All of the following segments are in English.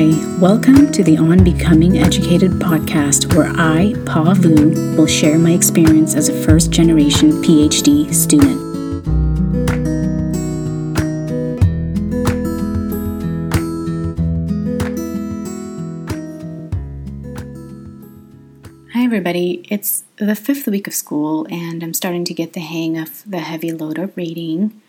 Hi, welcome to the On Becoming Educated podcast, where I, Pa Vu, will share my experience as a first generation PhD student. Hi, everybody. It's the fifth week of school, and I'm starting to get the hang of the heavy load of reading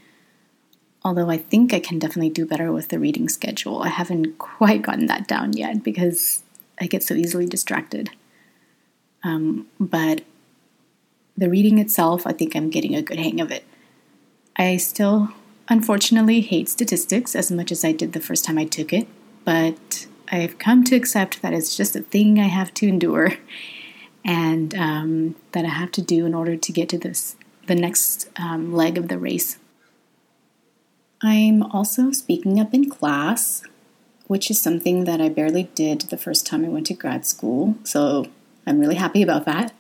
although I think I can definitely do better with the reading schedule. I haven't quite gotten that down yet because I get so easily distracted. Um, but the reading itself, I think I'm getting a good hang of it. I still, unfortunately, hate statistics as much as I did the first time I took it, but I've come to accept that it's just a thing I have to endure and um, that I have to do in order to get to this the next um, leg of the race. I'm also speaking up in class, which is something that I barely did the first time I went to grad school. So I'm really happy about that.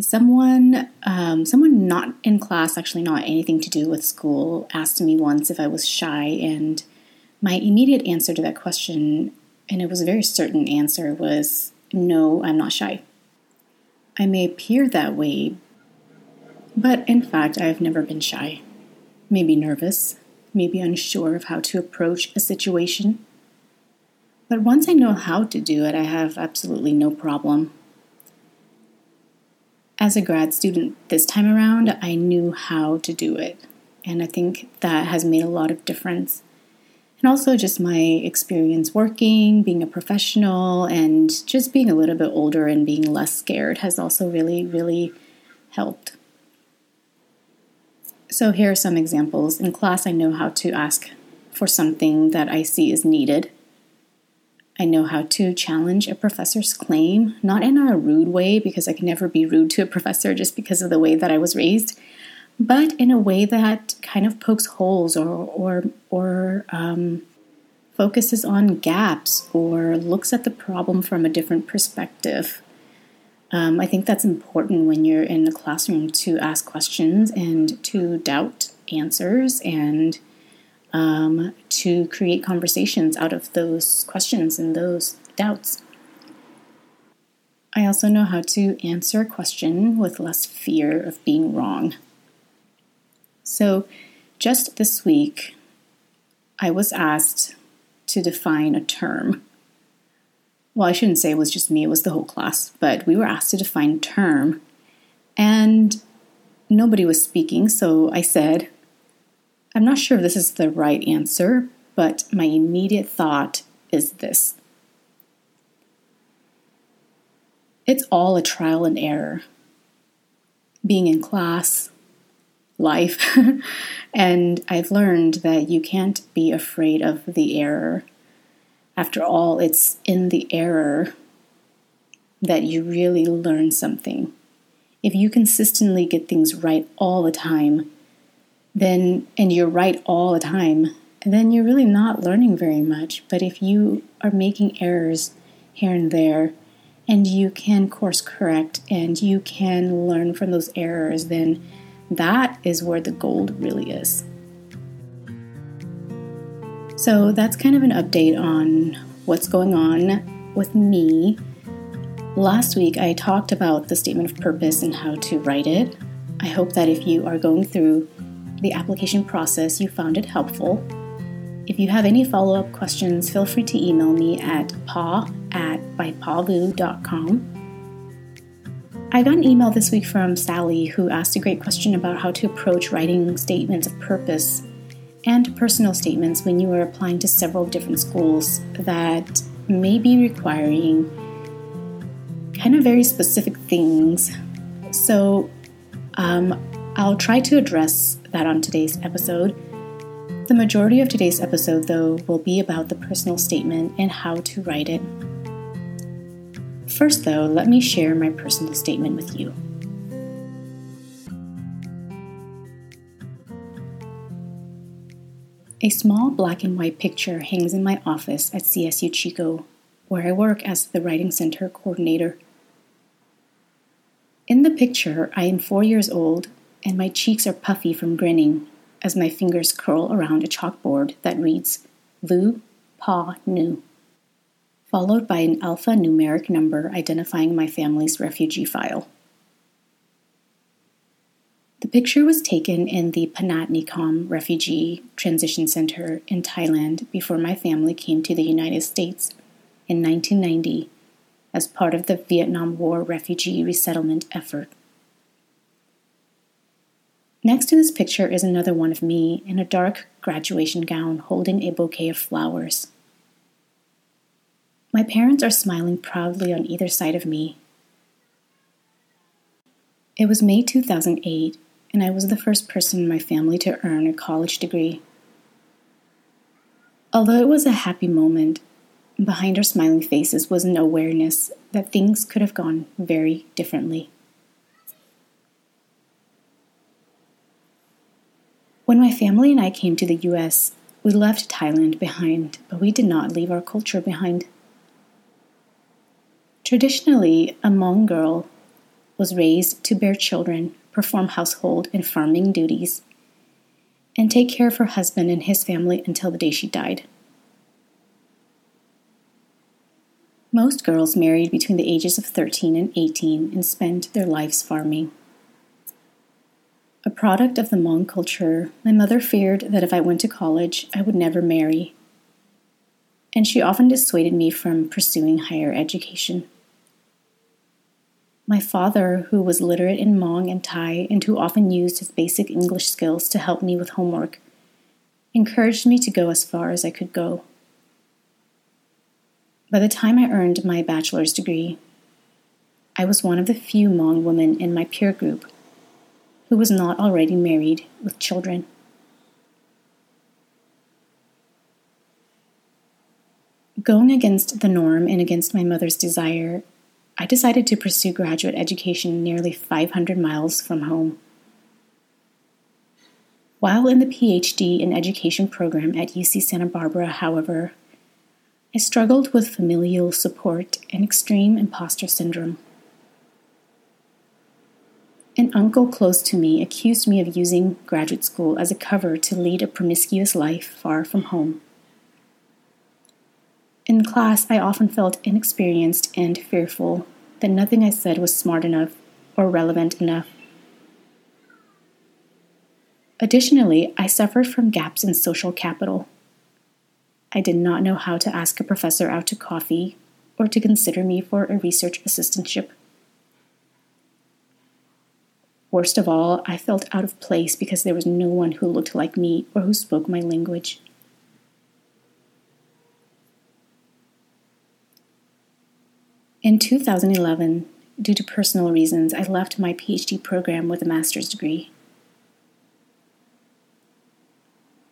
Someone, um, someone not in class, actually not anything to do with school, asked me once if I was shy, and my immediate answer to that question, and it was a very certain answer, was no, I'm not shy. I may appear that way, but in fact, I've never been shy maybe nervous, maybe unsure of how to approach a situation. But once I know how to do it, I have absolutely no problem. As a grad student this time around, I knew how to do it, and I think that has made a lot of difference. And also, just my experience working, being a professional, and just being a little bit older and being less scared has also really, really helped. So here are some examples. In class, I know how to ask for something that I see is needed. I know how to challenge a professor's claim, not in a rude way, because I can never be rude to a professor just because of the way that I was raised, but in a way that kind of pokes holes or or or um, focuses on gaps or looks at the problem from a different perspective. Um, I think that's important when you're in the classroom to ask questions and to doubt answers and um, to create conversations out of those questions and those doubts. I also know how to answer a question with less fear of being wrong. So, just this week, I was asked to define a term well, I shouldn't say it was just me, it was the whole class, but we were asked to define term, and nobody was speaking, so I said, I'm not sure if this is the right answer, but my immediate thought is this. It's all a trial and error. Being in class, life, and I've learned that you can't be afraid of the error after all, it's in the error that you really learn something. If you consistently get things right all the time, then and you're right all the time, then you're really not learning very much. But if you are making errors here and there, and you can course correct and you can learn from those errors, then that is where the gold really is. So that's kind of an update on what's going on with me. Last week, I talked about the statement of purpose and how to write it. I hope that if you are going through the application process, you found it helpful. If you have any follow up questions, feel free to email me at paw at bypavu.com. I got an email this week from Sally who asked a great question about how to approach writing statements of purpose and personal statements when you are applying to several different schools that may be requiring kind of very specific things. So, um, I'll try to address that on today's episode. The majority of today's episode, though, will be about the personal statement and how to write it. First, though, let me share my personal statement with you. A small black and white picture hangs in my office at CSU Chico, where I work as the Writing Center coordinator. In the picture, I am four years old, and my cheeks are puffy from grinning as my fingers curl around a chalkboard that reads Vu Pa Nu, followed by an alphanumeric number identifying my family's refugee file. The picture was taken in the Phanat Nikhom Refugee Transition Center in Thailand before my family came to the United States in 1990 as part of the Vietnam War refugee resettlement effort. Next to this picture is another one of me in a dark graduation gown holding a bouquet of flowers. My parents are smiling proudly on either side of me. It was May 2008, and I was the first person in my family to earn a college degree. Although it was a happy moment, behind our smiling faces was an awareness that things could have gone very differently. When my family and I came to the US, we left Thailand behind, but we did not leave our culture behind. Traditionally, a Hmong girl was raised to bear children perform household and farming duties, and take care of her husband and his family until the day she died. Most girls married between the ages of 13 and 18 and spent their lives farming. A product of the Hmong culture, my mother feared that if I went to college, I would never marry, and she often dissuaded me from pursuing higher education. My father, who was literate in Hmong and Thai and who often used his basic English skills to help me with homework, encouraged me to go as far as I could go. By the time I earned my bachelor's degree, I was one of the few Hmong women in my peer group who was not already married with children. Going against the norm and against my mother's desire, I decided to pursue graduate education nearly 500 miles from home. While in the PhD in Education program at UC Santa Barbara, however, I struggled with familial support and extreme imposter syndrome. An uncle close to me accused me of using graduate school as a cover to lead a promiscuous life far from home. In class, I often felt inexperienced and fearful that nothing I said was smart enough or relevant enough. Additionally, I suffered from gaps in social capital. I did not know how to ask a professor out to coffee or to consider me for a research assistantship. Worst of all, I felt out of place because there was no one who looked like me or who spoke my language. In 2011, due to personal reasons, I left my PhD program with a master's degree.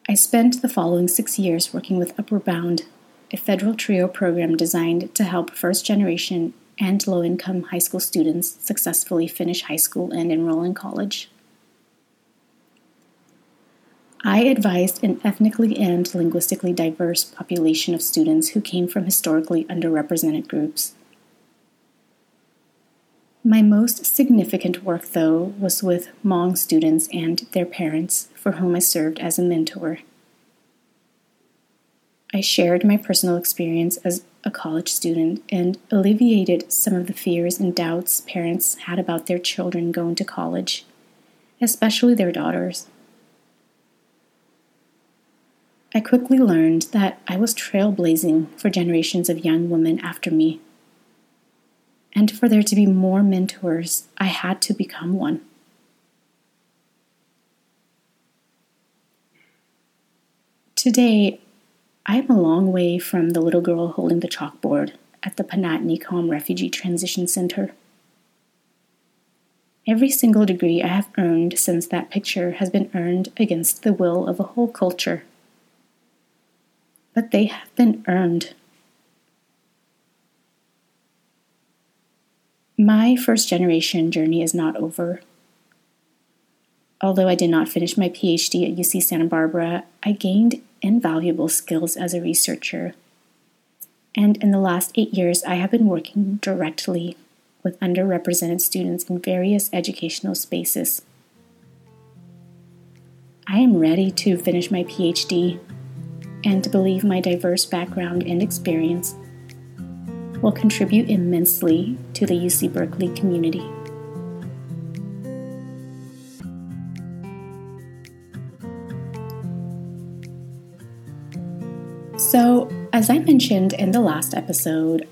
I spent the following six years working with Upward Bound, a federal TRIO program designed to help first generation and low income high school students successfully finish high school and enroll in college. I advised an ethnically and linguistically diverse population of students who came from historically underrepresented groups. My most significant work, though, was with Hmong students and their parents, for whom I served as a mentor. I shared my personal experience as a college student and alleviated some of the fears and doubts parents had about their children going to college, especially their daughters. I quickly learned that I was trailblazing for generations of young women after me and for there to be more mentors, I had to become one. Today, I am a long way from the little girl holding the chalkboard at the Phanat Nikhom Refugee Transition Center. Every single degree I have earned since that picture has been earned against the will of a whole culture. But they have been earned My first generation journey is not over. Although I did not finish my PhD at UC Santa Barbara, I gained invaluable skills as a researcher. And in the last eight years, I have been working directly with underrepresented students in various educational spaces. I am ready to finish my PhD, and to believe my diverse background and experience will contribute immensely to the UC Berkeley community. So, as I mentioned in the last episode,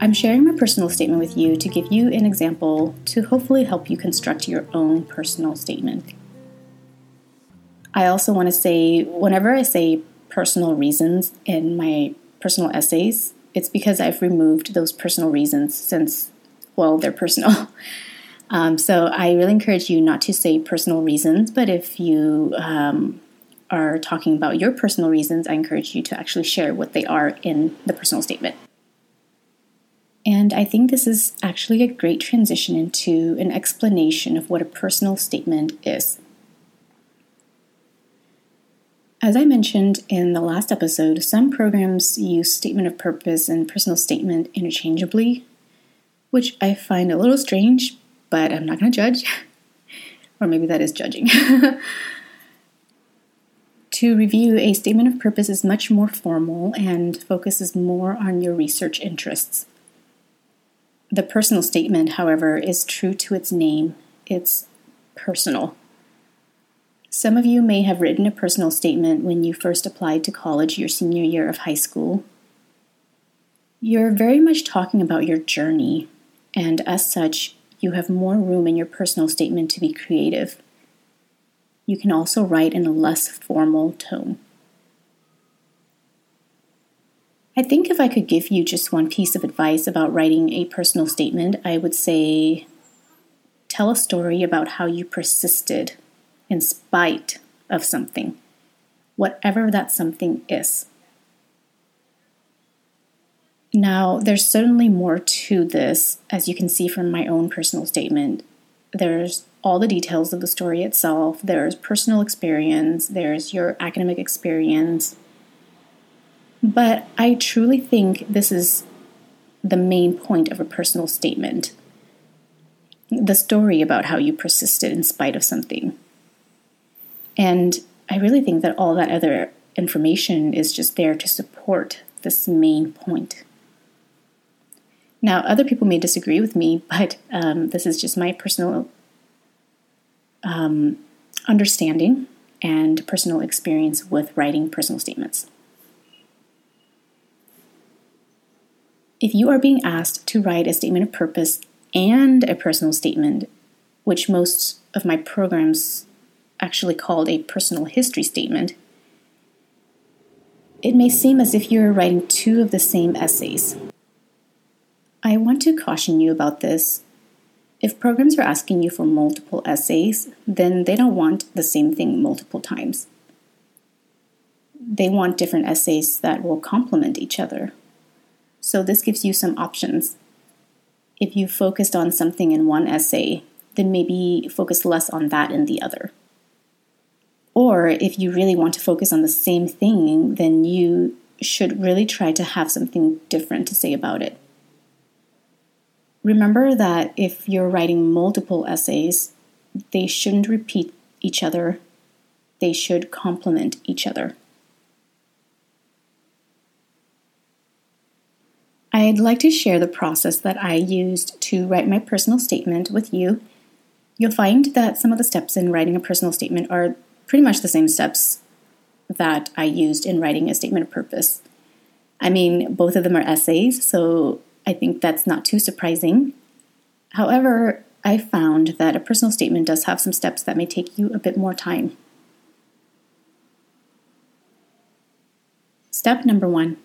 I'm sharing my personal statement with you to give you an example to hopefully help you construct your own personal statement. I also want to say, whenever I say personal reasons in my personal essays, it's because I've removed those personal reasons since, well, they're personal. Um, so I really encourage you not to say personal reasons, but if you um, are talking about your personal reasons, I encourage you to actually share what they are in the personal statement. And I think this is actually a great transition into an explanation of what a personal statement is. As I mentioned in the last episode, some programs use statement of purpose and personal statement interchangeably, which I find a little strange, but I'm not going to judge. or maybe that is judging. to review, a statement of purpose is much more formal and focuses more on your research interests. The personal statement, however, is true to its name. It's personal. Some of you may have written a personal statement when you first applied to college your senior year of high school. You're very much talking about your journey, and as such, you have more room in your personal statement to be creative. You can also write in a less formal tone. I think if I could give you just one piece of advice about writing a personal statement, I would say tell a story about how you persisted in spite of something, whatever that something is. Now, there's certainly more to this, as you can see from my own personal statement. There's all the details of the story itself, there's personal experience, there's your academic experience. But I truly think this is the main point of a personal statement the story about how you persisted in spite of something. And I really think that all that other information is just there to support this main point. Now, other people may disagree with me, but um, this is just my personal um, understanding and personal experience with writing personal statements. If you are being asked to write a statement of purpose and a personal statement, which most of my programs actually called a personal history statement, it may seem as if you're writing two of the same essays. I want to caution you about this. If programs are asking you for multiple essays, then they don't want the same thing multiple times. They want different essays that will complement each other. So, this gives you some options. If you focused on something in one essay, then maybe focus less on that in the other. Or if you really want to focus on the same thing, then you should really try to have something different to say about it. Remember that if you're writing multiple essays, they shouldn't repeat each other, they should complement each other. I'd like to share the process that I used to write my personal statement with you. You'll find that some of the steps in writing a personal statement are pretty much the same steps that I used in writing a statement of purpose. I mean, both of them are essays, so I think that's not too surprising. However, I found that a personal statement does have some steps that may take you a bit more time. Step number one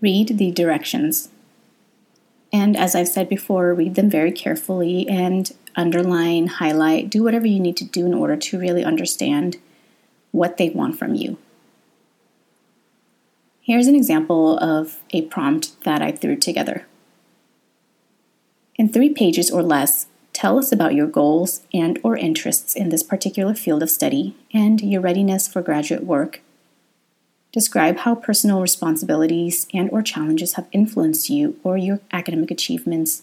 read the directions. And as I've said before, read them very carefully and underline, highlight, do whatever you need to do in order to really understand what they want from you. Here's an example of a prompt that I threw together. In 3 pages or less, tell us about your goals and or interests in this particular field of study and your readiness for graduate work. Describe how personal responsibilities and or challenges have influenced you or your academic achievements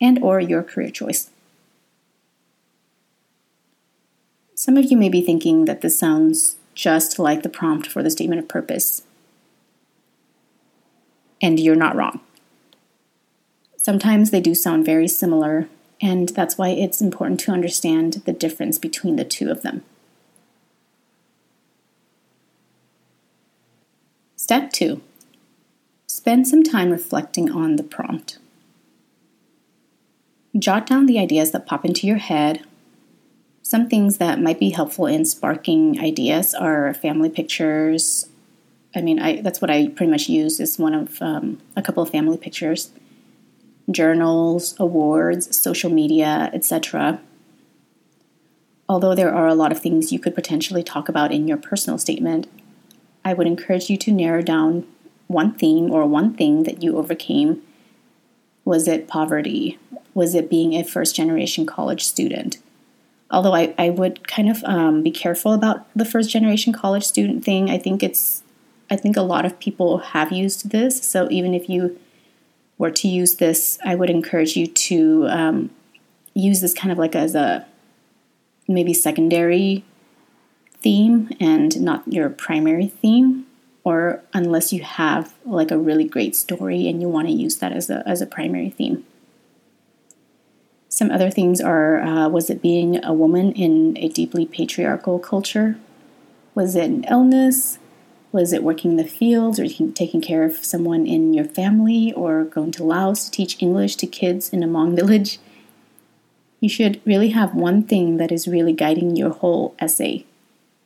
and or your career choice. Some of you may be thinking that this sounds just like the prompt for the statement of purpose. And you're not wrong. Sometimes they do sound very similar, and that's why it's important to understand the difference between the two of them. Step two spend some time reflecting on the prompt. Jot down the ideas that pop into your head. Some things that might be helpful in sparking ideas are family pictures. I mean, I, that's what I pretty much use is one of um, a couple of family pictures, journals, awards, social media, etc. Although there are a lot of things you could potentially talk about in your personal statement, I would encourage you to narrow down one theme or one thing that you overcame. Was it poverty? Was it being a first generation college student? Although I, I would kind of um, be careful about the first generation college student thing. I think it's, I think a lot of people have used this. So even if you were to use this, I would encourage you to um, use this kind of like as a maybe secondary theme and not your primary theme or unless you have like a really great story and you want to use that as a, as a primary theme. Some other things are uh, was it being a woman in a deeply patriarchal culture? Was it an illness? Was it working the fields or taking care of someone in your family or going to Laos to teach English to kids in a Hmong village? You should really have one thing that is really guiding your whole essay.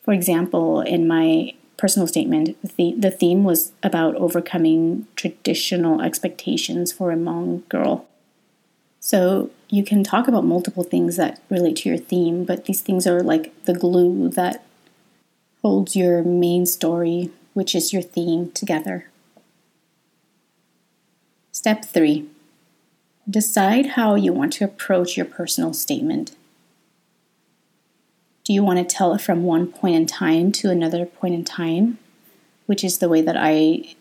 For example, in my personal statement, the, the theme was about overcoming traditional expectations for a Hmong girl. So you can talk about multiple things that relate to your theme, but these things are like the glue that holds your main story, which is your theme, together. Step three decide how you want to approach your personal statement. Do you want to tell it from one point in time to another point in time, which is the way that I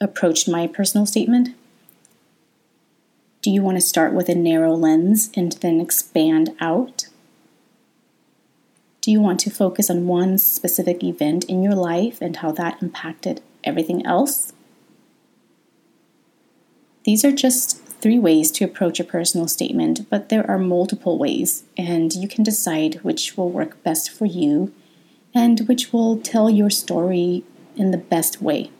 approached my personal statement? Do you want to start with a narrow lens and then expand out? Do you want to focus on one specific event in your life and how that impacted everything else? These are just three ways to approach a personal statement, but there are multiple ways, and you can decide which will work best for you and which will tell your story in the best way.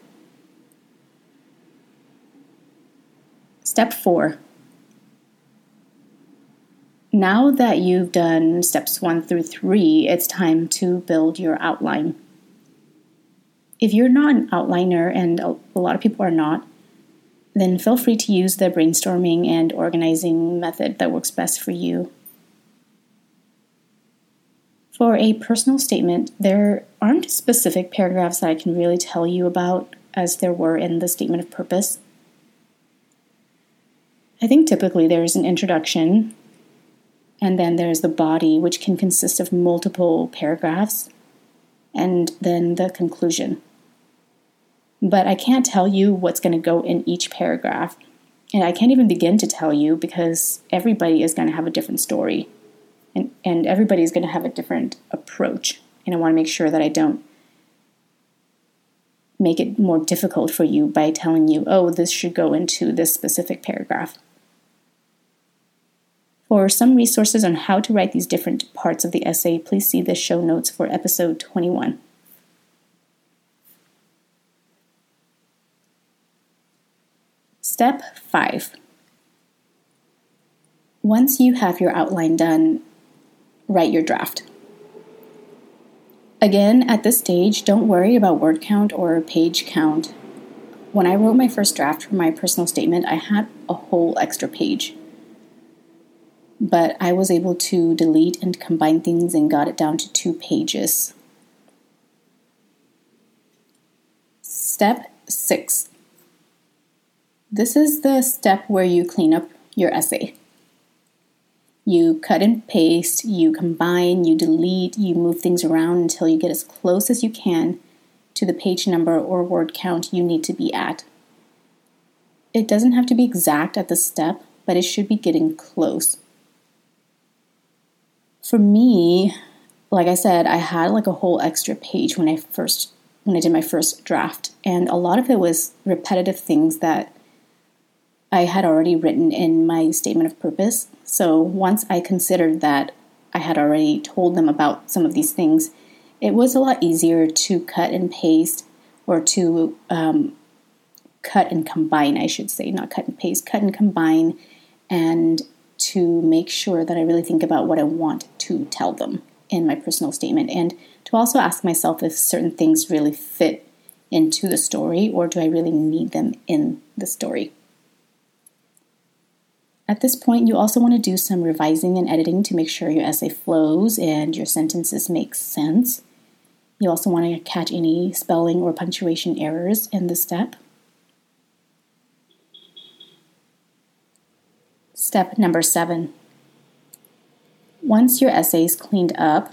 Step four. Now that you've done steps one through three, it's time to build your outline. If you're not an outliner, and a lot of people are not, then feel free to use the brainstorming and organizing method that works best for you. For a personal statement, there aren't specific paragraphs that I can really tell you about as there were in the statement of purpose. I think typically there's an introduction, and then there's the body, which can consist of multiple paragraphs, and then the conclusion but I can't tell you what's going to go in each paragraph. And I can't even begin to tell you because everybody is going to have a different story and, and everybody is going to have a different approach. And I want to make sure that I don't make it more difficult for you by telling you, oh, this should go into this specific paragraph. For some resources on how to write these different parts of the essay, please see the show notes for episode 21. Step 5. Once you have your outline done, write your draft. Again, at this stage, don't worry about word count or page count. When I wrote my first draft for my personal statement, I had a whole extra page. But I was able to delete and combine things and got it down to two pages. Step 6 this is the step where you clean up your essay. You cut and paste, you combine, you delete, you move things around until you get as close as you can to the page number or word count you need to be at. It doesn't have to be exact at the step, but it should be getting close. For me, like I said, I had like a whole extra page when I first when I did my first draft, and a lot of it was repetitive things that I had already written in my statement of purpose. So once I considered that I had already told them about some of these things, it was a lot easier to cut and paste or to um, cut and combine, I should say, not cut and paste, cut and combine, and to make sure that I really think about what I want to tell them in my personal statement. And to also ask myself if certain things really fit into the story or do I really need them in the story. At this point, you also want to do some revising and editing to make sure your essay flows and your sentences make sense. You also want to catch any spelling or punctuation errors in this step. Step number seven. Once your essay is cleaned up,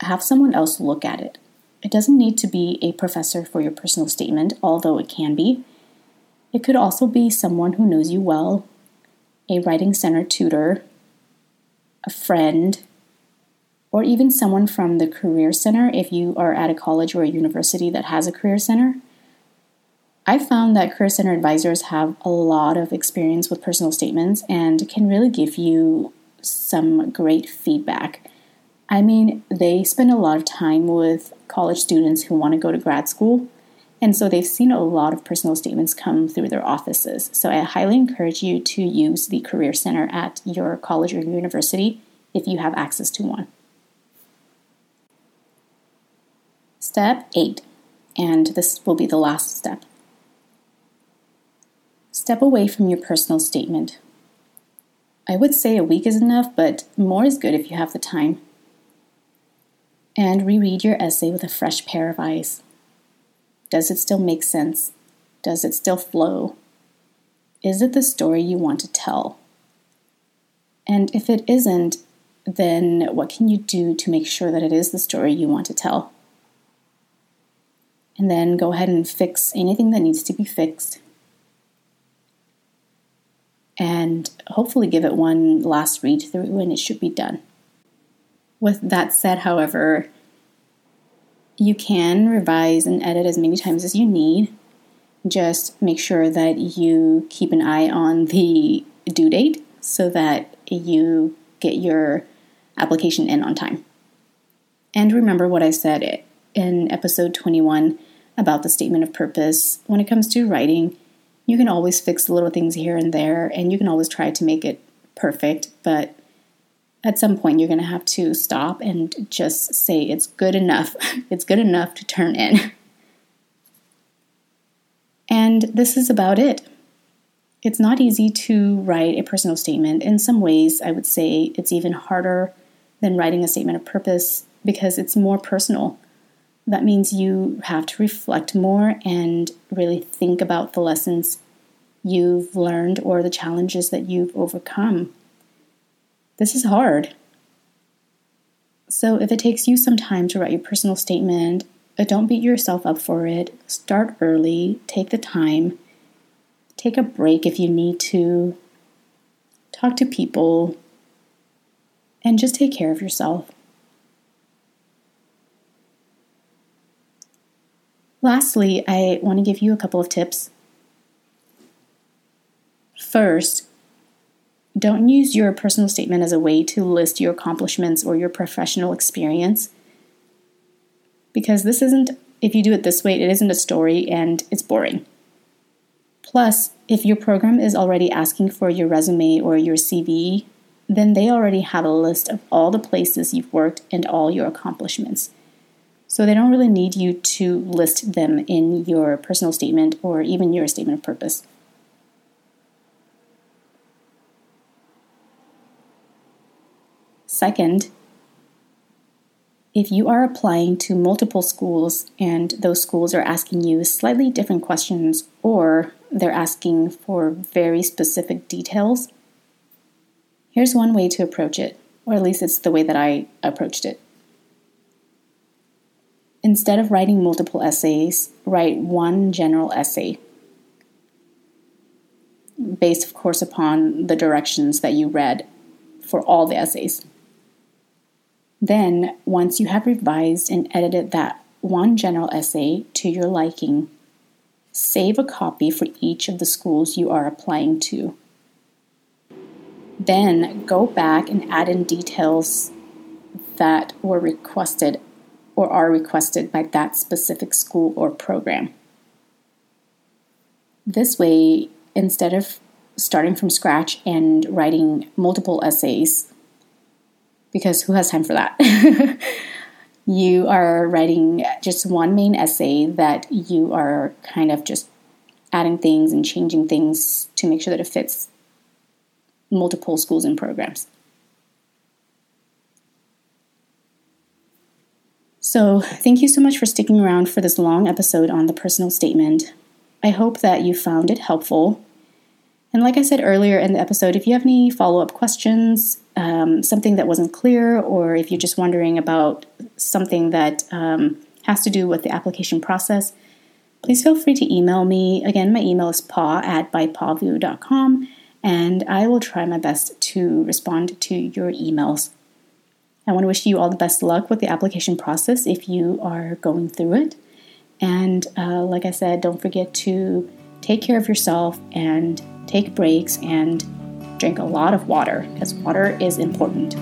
have someone else look at it. It doesn't need to be a professor for your personal statement, although it can be. It could also be someone who knows you well, a writing center tutor, a friend, or even someone from the Career Center if you are at a college or a university that has a Career Center. I found that Career Center advisors have a lot of experience with personal statements and can really give you some great feedback. I mean, they spend a lot of time with college students who want to go to grad school, and so they've seen a lot of personal statements come through their offices. So I highly encourage you to use the Career Center at your college or university if you have access to one. Step 8, and this will be the last step. Step away from your personal statement. I would say a week is enough, but more is good if you have the time. And reread your essay with a fresh pair of eyes. Does it still make sense? Does it still flow? Is it the story you want to tell? And if it isn't, then what can you do to make sure that it is the story you want to tell? And then go ahead and fix anything that needs to be fixed and hopefully give it one last read through and it should be done. With that said, however, you can revise and edit as many times as you need. Just make sure that you keep an eye on the due date so that you get your application in on time. And remember what I said in episode 21 about the statement of purpose. When it comes to writing, you can always fix little things here and there, and you can always try to make it perfect, but at some point you're going to have to stop and just say it's good enough. it's good enough to turn in. And this is about it. It's not easy to write a personal statement. In some ways, I would say it's even harder than writing a statement of purpose because it's more personal that means you have to reflect more and really think about the lessons you've learned or the challenges that you've overcome. This is hard. So, if it takes you some time to write your personal statement, uh, don't beat yourself up for it. Start early, take the time, take a break if you need to, talk to people, and just take care of yourself. Lastly, I want to give you a couple of tips. First, don't use your personal statement as a way to list your accomplishments or your professional experience. Because this isn't, if you do it this way, it isn't a story and it's boring. Plus, if your program is already asking for your resume or your CV, then they already have a list of all the places you've worked and all your accomplishments. So they don't really need you to list them in your personal statement or even your statement of purpose. Second, if you are applying to multiple schools and those schools are asking you slightly different questions or they're asking for very specific details, here's one way to approach it, or at least it's the way that I approached it. Instead of writing multiple essays, write one general essay, based, of course, upon the directions that you read for all the essays. Then, once you have revised and edited that one general essay to your liking, save a copy for each of the schools you are applying to. Then go back and add in details that were requested or are requested by that specific school or program. This way, instead of starting from scratch and writing multiple essays, because who has time for that? you are writing just one main essay that you are kind of just adding things and changing things to make sure that it fits multiple schools and programs. So, thank you so much for sticking around for this long episode on the personal statement. I hope that you found it helpful. And like I said earlier in the episode, if you have any follow up questions, um, something that wasn't clear, or if you're just wondering about something that um, has to do with the application process, please feel free to email me. Again, my email is paw at bypawvu.com, and I will try my best to respond to your emails. I want to wish you all the best luck with the application process if you are going through it. And uh, like I said, don't forget to take care of yourself and take breaks and drink a lot of water because water is important.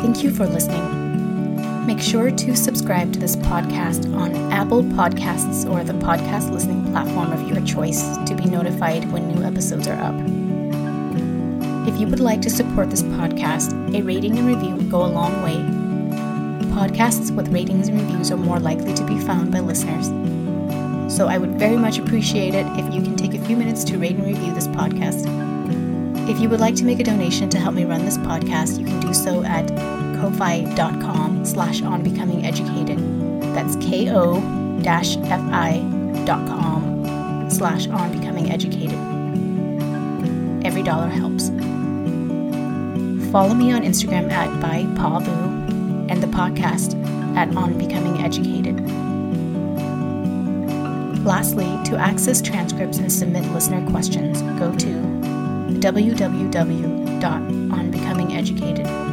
Thank you for listening. Make sure to subscribe to this podcast on Apple Podcasts or the podcast listening platform of your choice to be notified when new episodes are up. If you would like to support this podcast, a rating and review would go a long way. Podcasts with ratings and reviews are more likely to be found by listeners. So I would very much appreciate it if you can take a few minutes to rate and review this podcast. If you would like to make a donation to help me run this podcast, you can do so at ko-fi.com slash onbecomingeducated. That's ko-fi.com slash onbecomingeducated. Every dollar helps. Follow me on Instagram at bypawvu and the podcast at On Becoming Educated. Lastly, to access transcripts and submit listener questions, go to www.onbecomingeducated.com.